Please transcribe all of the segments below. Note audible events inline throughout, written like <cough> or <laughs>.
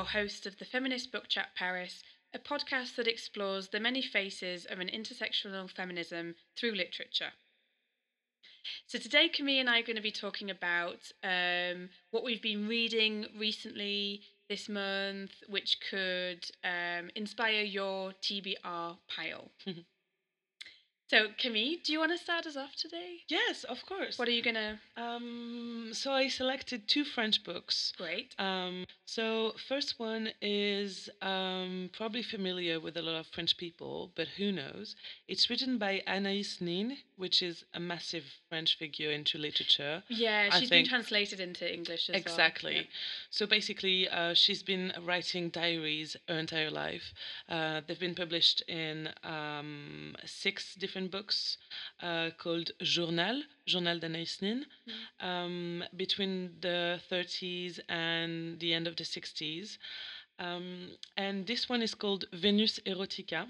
your hosts of the Feminist Book Chat Paris, a podcast that explores the many faces of an intersectional feminism through literature. So, today, Camille and I are going to be talking about um, what we've been reading recently this month, which could um, inspire your TBR pile. <laughs> So, Camille, do you want to start us off today? Yes, of course. What are you gonna? Um, so I selected two French books. Great. Um, so first one is um, probably familiar with a lot of French people, but who knows? It's written by Anaïs Nin, which is a massive French figure into literature. Yeah, she's been translated into English as well. Exactly. Yeah. So basically, uh, she's been writing diaries her entire life. Uh, they've been published in um, six different books uh, called Journal, Journal d'Anaïs Nin, um, between the 30s and the end of the 60s. Um, and this one is called Venus Erotica.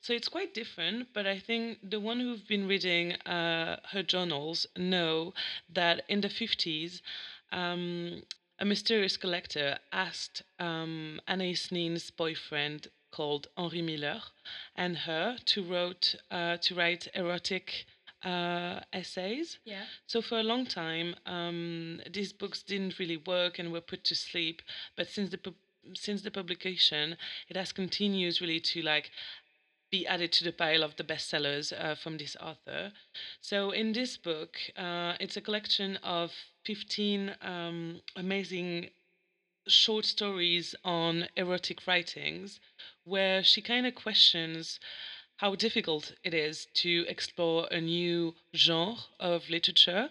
So it's quite different, but I think the one who've been reading uh, her journals know that in the 50s, um, a mysterious collector asked um, Anaïs Nin's boyfriend called Henri Miller and her to wrote uh, to write erotic uh, essays. Yeah. So for a long time, um, these books didn't really work and were put to sleep. But since the pub- since the publication, it has continued really to like be added to the pile of the bestsellers uh, from this author. So in this book, uh, it's a collection of fifteen um, amazing short stories on erotic writings, where she kind of questions how difficult it is to explore a new genre of literature,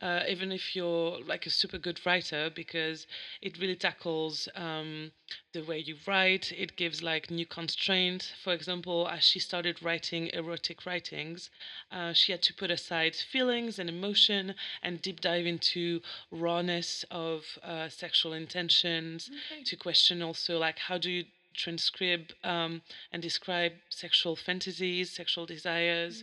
uh, even if you're like a super good writer, because it really tackles um, the way you write. It gives like new constraints. For example, as she started writing erotic writings, uh, she had to put aside feelings and emotion and deep dive into rawness of uh, sexual intentions Okay. to question also like how do you transcribe um, and describe sexual fantasies, sexual desires.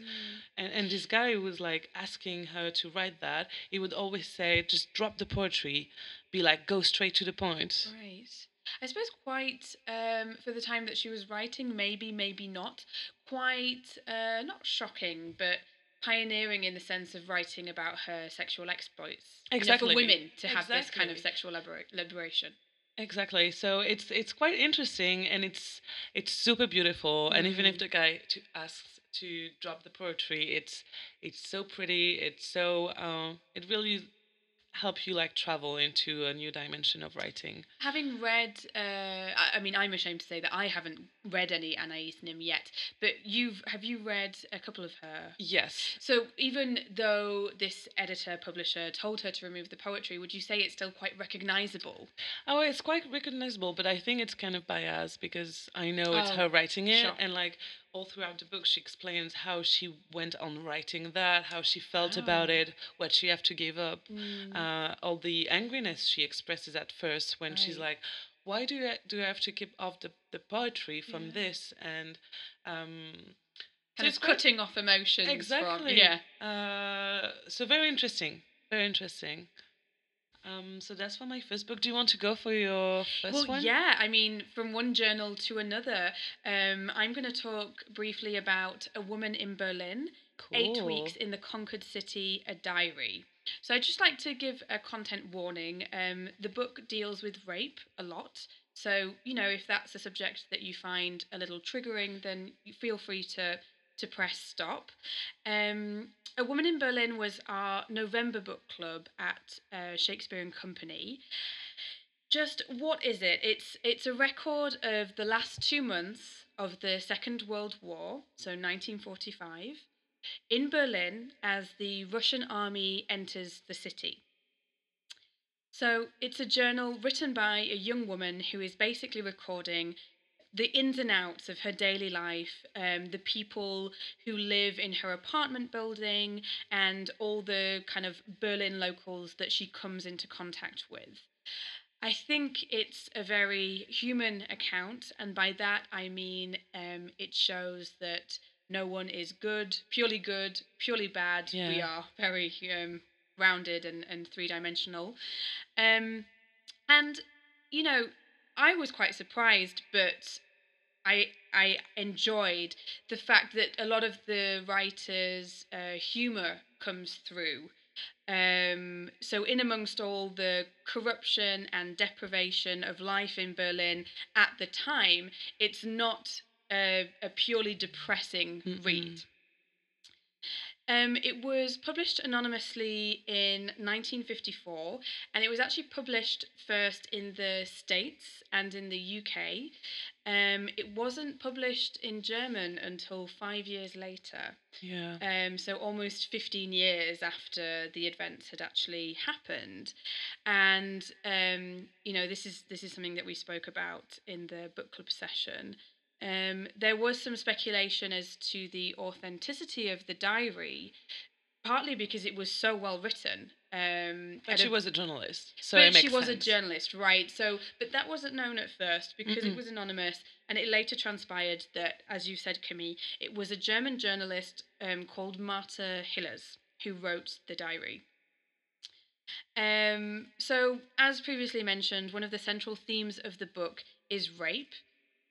And, and this guy was like asking her to write that. He would always say, just drop the poetry, be like, go straight to the point. Right. I suppose quite um, for the time that she was writing, maybe, maybe not. Quite uh, not shocking, but pioneering in the sense of writing about her sexual exploits. You know, for women to have this kind of sexual libera- liberation. Exactly. So it's it's quite interesting and it's it's super beautiful. And even if Mm. the guy to asks to drop the poetry, it's it's so pretty. It's so uh, it really help you like travel into a new dimension of writing. Having read, uh, I, I mean, I'm ashamed to say that I haven't read any Anaïs Nin yet, but you've have you read a couple of her? Yes. So even though this editor publisher told her to remove the poetry, would you say it's still quite recognizable? Oh, it's quite recognizable, but I think it's kind of biased because I know it's Oh, her writing it, sure. and like all throughout the book, she explains how she went on writing that, how she felt about Oh. it, what she have to give up, uh, all the angriness she expresses at first when she's like, "Why do I do I have to keep off the the poetry from Yeah. this?" and um, so kind it's of quite- cutting off emotions. Exactly. From, yeah. Uh, so very interesting. Very interesting. Um, so that's for my first book. Do you want to go for your first Well, one? yeah. I mean, from one journal to another, um, I'm going to talk briefly about a woman in Berlin. cool. Eight weeks in the conquered city, a diary. So I'd just like to give a content warning. Um, the book deals with rape a lot. So you know, if that's a subject that you find a little triggering, then feel free to to press stop. Um, a Woman in Berlin was our November book club at uh, Shakespeare and Company. Just what is it? It's it's a record of the last two months of the Second World War, so 1945, in Berlin as the Russian army enters the city. So it's a journal written by a young woman who is basically recording the ins and outs of her daily life, um, the people who live in her apartment building, and all the kind of Berlin locals that she comes into contact with. I think it's a very human account, and by that I mean um, it shows that no one is good, purely good, purely bad. We are very um, rounded and, and three dimensional. Um, and you know, I was quite surprised, but I I enjoyed the fact that a lot of the writers' uh, humor comes through. Um, so, in amongst all the corruption and deprivation of life in Berlin at the time, it's not a, a purely depressing Mm-mm. read. Um, it was published anonymously in 1954, and it was actually published first in the States and in the UK. Um, it wasn't published in German until five years later. Yeah. Um, so almost 15 years after the events had actually happened, and um, you know this is this is something that we spoke about in the book club session. Um, there was some speculation as to the authenticity of the diary, partly because it was so well written. Um, But she a- was a journalist, so but it she was sense. a journalist, right? So, but that wasn't known at first because it Mm-mm. was anonymous, and it later transpired that, as you said, Kimi, it was a German journalist um, called Martha Hillers who wrote the diary. Um, so, as previously mentioned, one of the central themes of the book is rape.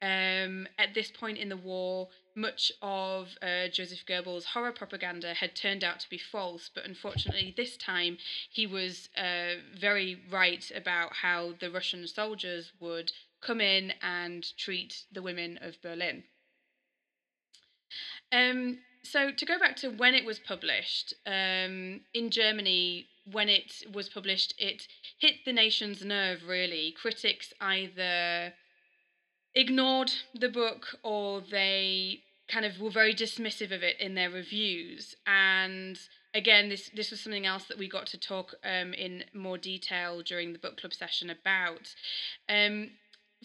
Um, at this point in the war, much of uh, Joseph Goebbels' horror propaganda had turned out to be false, but unfortunately, this time he was uh, very right about how the Russian soldiers would come in and treat the women of Berlin. Um, so to go back to when it was published um, in Germany, when it was published, it hit the nation's nerve. Really, critics either ignored the book or they kind of were very dismissive of it in their reviews. And again, this this was something else that we got to talk um, in more detail during the book club session about. Um,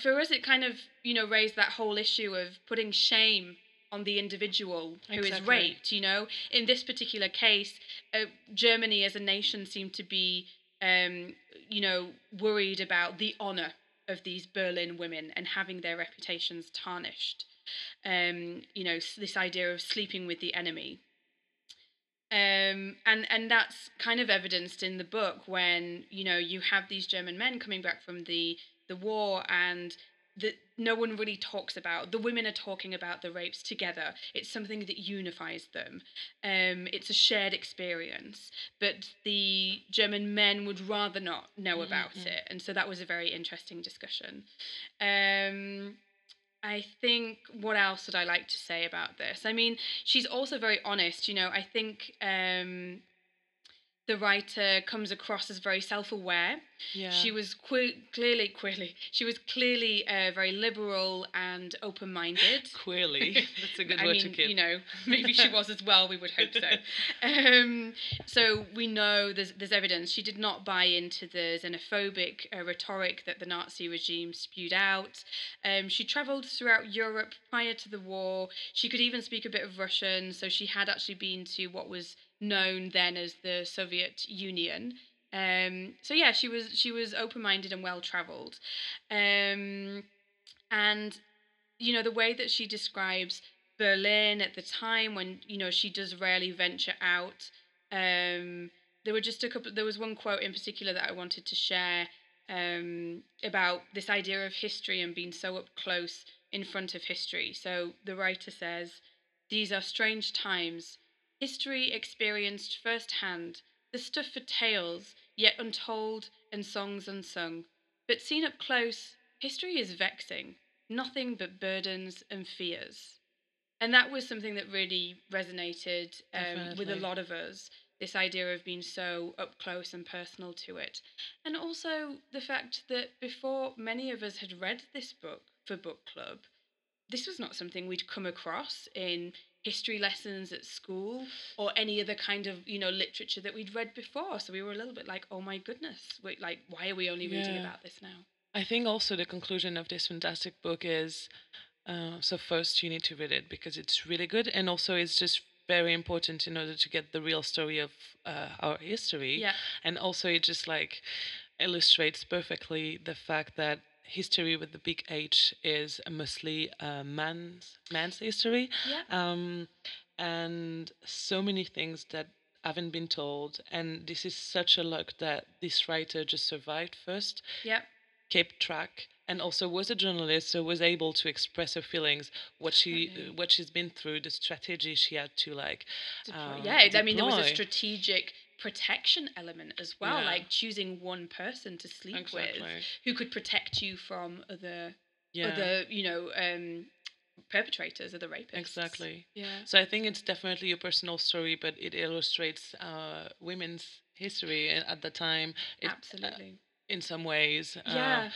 for us, it kind of you know raised that whole issue of putting shame on the individual who is Exactly. raped. You know, in this particular case, uh, Germany as a nation seemed to be um, you know worried about the honor of these Berlin women and having their reputations tarnished. Um, you know, this idea of sleeping with the enemy. Um, and and that's kind of evidenced in the book when you know you have these German men coming back from the the war and that no one really talks about. The women are talking about the rapes together. It's something that unifies them. Um, it's a shared experience. But the German men would rather not know about Mhm. it, and so that was a very interesting discussion. Um, I think what else would I like to say about this? I mean, she's also very honest. You know, I think um, the writer comes across as very self-aware. Yeah. She was que- clearly, clearly, she was clearly uh, very liberal and open-minded. <laughs> Queerly. That's a good I word mean, to keep. you know, maybe she was as well. We would hope so. <laughs> Um, so we know there's there's evidence she did not buy into the xenophobic uh, rhetoric that the Nazi regime spewed out. Um, she travelled throughout Europe prior to the war. She could even speak a bit of Russian, so she had actually been to what was known then as the Soviet Union. Um, so yeah, she was she was open minded and well travelled, um, and you know the way that she describes Berlin at the time when you know she does rarely venture out. Um, there were just a couple. There was one quote in particular that I wanted to share um, about this idea of history and being so up close in front of history. So the writer says, "These are strange times. History experienced firsthand. The stuff for tales, yet untold, and songs unsung. But seen up close, history is vexing. Nothing but burdens and fears." And that was something that really resonated um, with a lot of us. This idea of being so up close and personal to it. And also the fact that before many of us had read this book for book club, this was not something we'd come across in history lessons at school or any other kind of you know literature that we'd read before. So we were a little bit like oh my goodness wait like why are we only reading about this now? I think also the conclusion of this fantastic book is uh, so first you need to read it because it's really good, and also it's just very important in order to get the real story of uh, our history. yeah. And also it just like illustrates perfectly the fact that history with the big H is mostly uh, man's man's history, yeah. um, and so many things that haven't been told. And this is such a luck that this writer just survived first, yeah. kept track and also was a journalist so was able to express her feelings what she what she's been through the strategy she had to like Deploy- um, yeah, I mean there was a strategic protection element as well, Yeah. like choosing one person to sleep with who could protect you from other yeah other, you know, um perpetrators, the rapists. exactly Yeah. so i think it's definitely a personal story but it illustrates uh, women's history at the time it, uh, Absolutely. In some ways uh, yeah.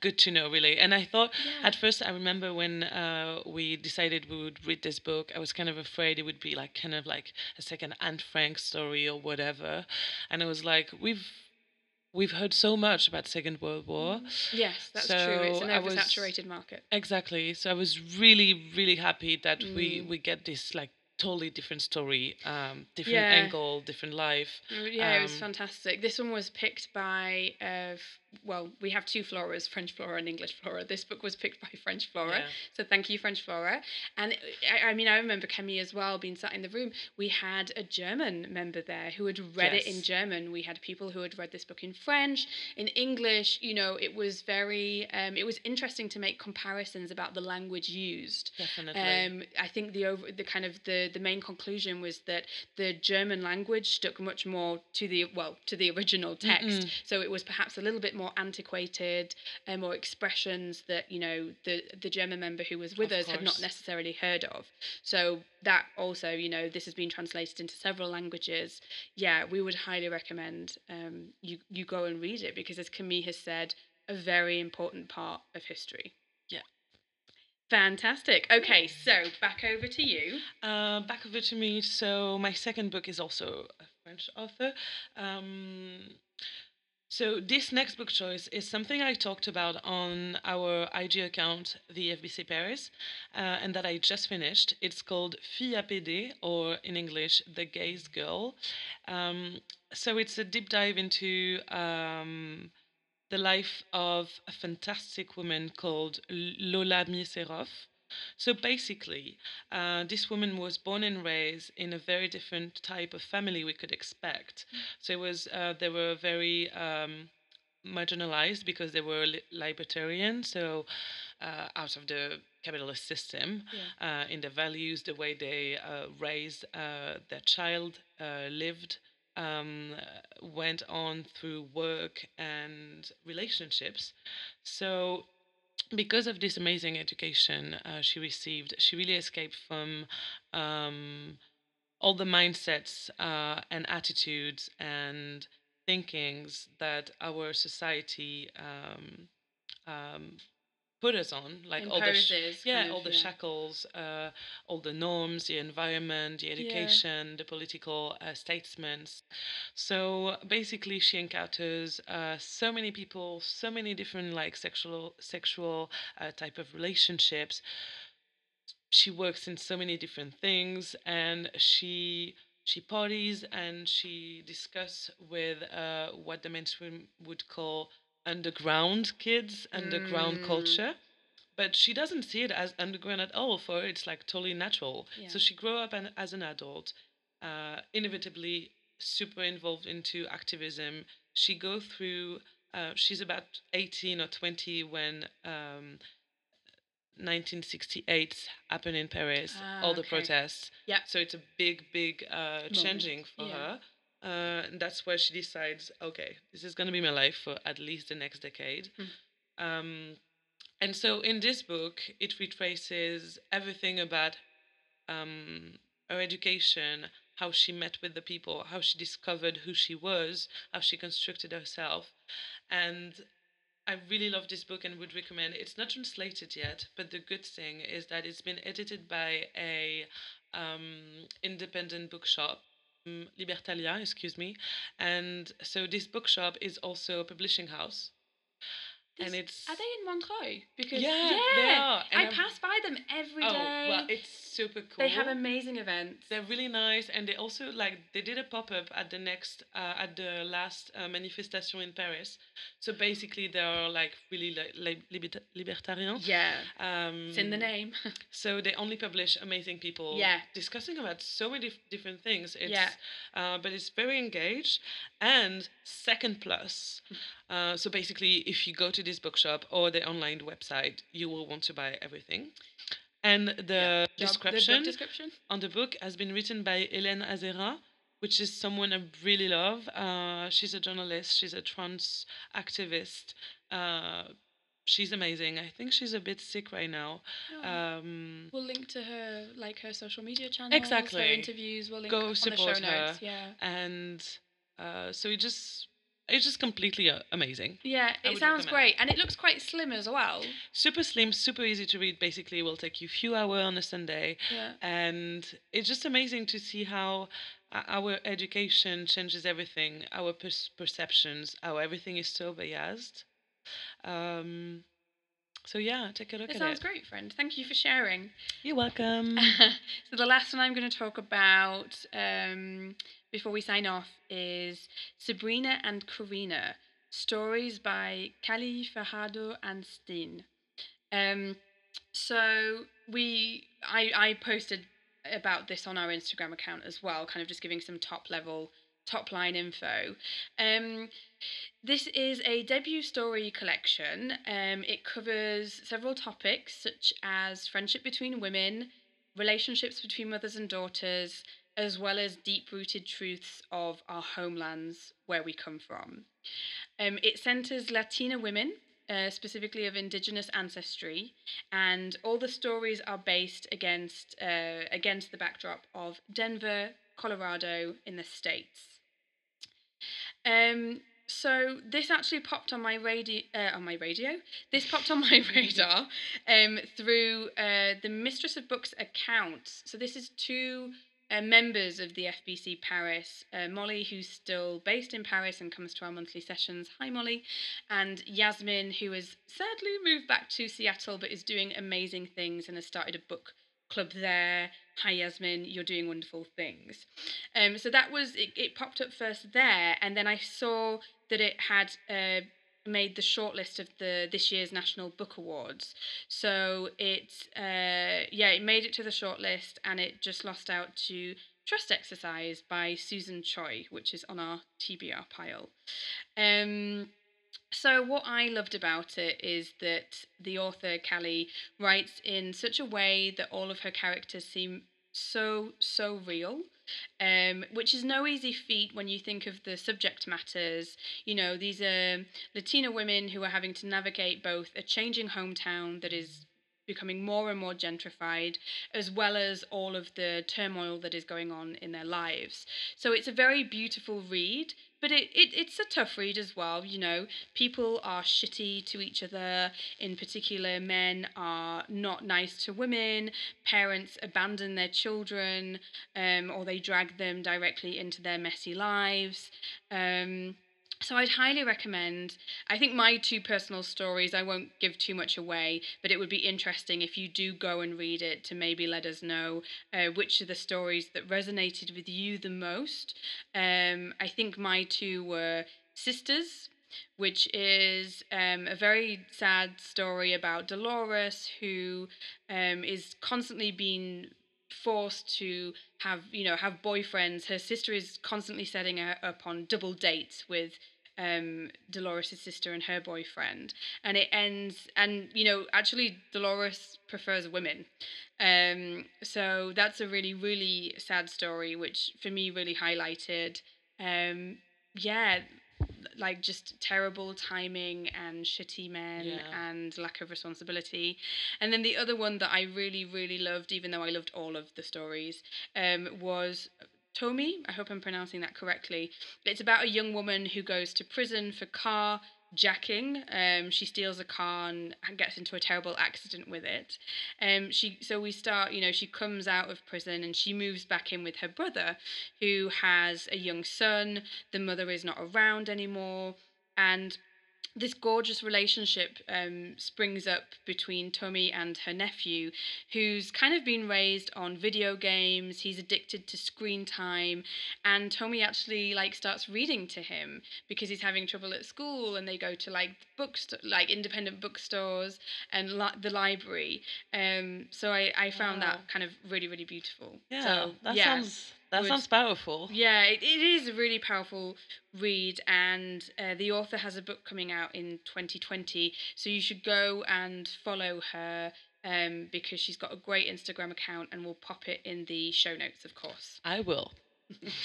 good to know really and i thought yeah. At first, I remember when uh, we decided we would read this book, I was kind of afraid it would be like kind of like a second Anne Frank story or whatever. And I was like, we've we've heard so much about Second World War. Yes, that's true. It's an I was- oversaturated market. Exactly. So I was really, really happy that we Mm. we get this like totally different story, um, different Yeah. angle, different life. Mm, Yeah, it was Um, fantastic. This one was picked by, uh, f- well, we have two Floras, French Flora and English Flora. This book was picked by French Flora. Yeah. So thank you, French Flora. And I, I mean, I remember Camille as well being sat in the room. We had a German member there who had read it in German. We had people who had read this book in French, in English. You know, it was very, um, it was interesting to make comparisons about the language used. Definitely. Um, I think the over the kind of the the main conclusion was that the German language stuck much more to the well to the original text, Mm-mm. so it was perhaps a little bit more antiquated, um, or expressions that you know the the German member who was with Of us had not necessarily heard of. So that also you know this has been translated into several languages. Yeah, we would highly recommend um, you you go and read it because as Camille has said, a very important part of history. Yeah. Fantastic. Okay, so back over to you. Uh, back over to me. So my second book is also a French author. Um, so this next book choice is something I talked about on our IG account, the FBC Paris, uh, and that I just finished. It's called Fille à Pédés, or in English, The Gaze Girl. Um, so it's a deep dive into um, the life of a fantastic woman called Lola Miesseroff. So basically, uh, this woman was born and raised in a very different type of family we could expect. So it was uh, they were very um, marginalized because they were li- libertarian. So uh, out of the capitalist system, uh, in the values, the way they uh, raised uh, their child, uh, lived, um, went on through work and relationships. So because of this amazing education uh, she received, she really escaped from um, all the mindsets uh, and attitudes and thinkings that our society um, um, put us on, like all the sh- yeah, kind of, all the yeah. shackles, uh, all the norms, the environment, the education, the political uh, statements. So basically, she encounters uh, so many people, so many different like sexual sexual uh, type of relationships. She works in so many different things, and she she parties and she discuss with uh, what the mainstream would call underground kids, underground Mm. culture but she doesn't see it as underground at all. For her, it's like totally natural. Yeah. So she grew up an, as an adult, uh, inevitably super involved into activism. She go through. Uh, she's about eighteen or twenty when. Um, 1968 happened in Paris, Ah, all the okay. protests. Yeah. So it's a big, big uh, changing for yeah. her. Uh, and that's where she decides, okay, this is going to be my life for at least the next decade. Hmm. Um, and so in this book, it retraces everything about um, her education, how she met with the people, how she discovered who she was, how she constructed herself. And I really love this book and would recommend. It's not translated yet, but the good thing is that it's been edited by a um, independent bookshop, Um, Libertalia, excuse me. And so this bookshop is also a publishing house. And it's Are they in Montreuil? Because Yeah, yeah, they are, and I I'm- pass by them every day. oh well, it's super cool. they have amazing events. They're really nice, and they also like they did a pop up at the next uh, at the last uh, manifestation in Paris. So basically, they are like really like li- libert- libertarian. yeah, Um, it's in the name. <laughs> So they only publish amazing people. Yeah. discussing about so many dif- different things. It's, Yeah. uh, but it's very engaged. And second plus, uh, so basically, if you go to this bookshop or the online website, you will want to buy everything. And the Job- description The description. on the book has been written by Hélène Hazera, which is someone I really love. Uh, she's a journalist, she's a trans activist. Uh, she's amazing. I think she's a bit sick right now. Oh. Um, We'll link to her, like her social media channels, Exactly. her interviews. We'll link Go on the show her. notes. Yeah, and uh, so it just it's just completely uh, amazing. yeah. It sounds great, and it looks quite slim as well. Super slim, super easy to read. Basically, will take you a few hours on a Sunday. Yeah. and it's just amazing to see how uh, our education changes everything our pers- perceptions how everything is so biased um so yeah take a look It at sounds it great, friend. Thank you for sharing. you're welcome <laughs> so the last one I'm going to talk about um, before we sign off is Sabrina and Corina, stories by Kali Fajardo-Anstine. Um, so we, I, I posted about this on our Instagram account as well, kind of just giving some top level, top line info. Um, this is a debut story collection. Um, it covers several topics such as friendship between women, relationships between mothers and daughters, as well as deep rooted truths of our homelands where we come from. Um, it centers Latina women, uh, specifically of indigenous ancestry, and all the stories are based against uh, against the backdrop of Denver, Colorado, in the states. Um, so this actually popped on my radio uh, on my radio. This popped on my <laughs> radar um, through uh, the Mistress of Books account. So this is two uh, members of the FBC Paris. Uh, Molly, who's still based in Paris and comes to our monthly sessions. Hi, Molly. And Yasmin, who has sadly moved back to Seattle but is doing amazing things and has started a book club there. Hi, Yasmin. You're doing wonderful things. Um, so that was it, it. Popped up first there, and then I saw that it had uh, made the shortlist of the this year's National Book Awards. So it, uh, yeah, it made it to the shortlist, and it just lost out to Trust Exercise by Susan Choi, which is on our TBR pile. Um, so what I loved about it is that the author Kali writes in such a way that all of her characters seem so so real um, which is no easy feat when you think of the subject matters. You know, these are Latina women who are having to navigate both a changing hometown that is becoming more and more gentrified, as well as all of the turmoil that is going on in their lives. So it's a very beautiful read, but it, it it's a tough read as well. You know, people are shitty to each other. In particular, men are not nice to women. Parents abandon their children, um, or they drag them directly into their messy lives. Um, so I'd highly recommend. I think my two personal stories, I won't give too much away, but it would be interesting if you do go and read it to maybe let us know uh, which of the stories that resonated with you the most. Um, I think my two were Sisters, which is um, a very sad story about Dolores, who um, is constantly being forced to have you know have boyfriends. Her sister is constantly setting her up on double dates with um Dolores' sister and her boyfriend. And it ends and you know actually Dolores prefers women. Um so that's a really really sad story which for me really highlighted. Um yeah like just terrible timing and shitty men Yeah. and lack of responsibility and then the other one that I really, really loved, even though I loved all of the stories, um, was Tomi. I hope I'm pronouncing that correctly. It's about a young woman who goes to prison for car jacking. Um, she steals a car and gets into a terrible accident with it. Um, she so we start, you know, she comes out of prison and she moves back in with her brother, who has a young son. The mother is not around anymore, and this gorgeous relationship um, springs up between Tomi and her nephew, who's kind of been raised on video games. He's addicted to screen time, and Tomi actually like starts reading to him because he's having trouble at school, and they go to like books like independent bookstores and li- the library. Um, so I I found Wow. that kind of really really beautiful. Yeah, so that yeah. sounds That would- sounds powerful. Yeah, it, it is a really powerful read, and uh, the author has a book coming out in 2020. So you should go and follow her um, because she's got a great Instagram account, and we'll pop it in the show notes, of course. <laughs> I will.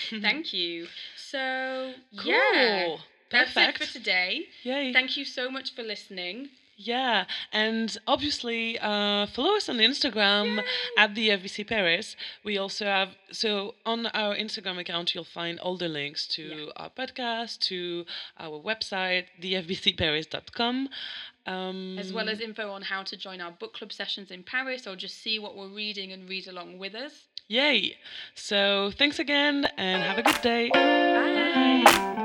Thank you. So, Cool. yeah, that's Perfect. it for today. Yay. Thank you so much for listening. Yeah, and obviously uh, follow us on Instagram at the FBC Paris. We also have so on our Instagram account you'll find all the links to Yeah. our podcast, to our website, thefbcparis.com. Um, as well as info on how to join our book club sessions in Paris or just see what we're reading and read along with us. yay! So thanks again and have a good day. Bye.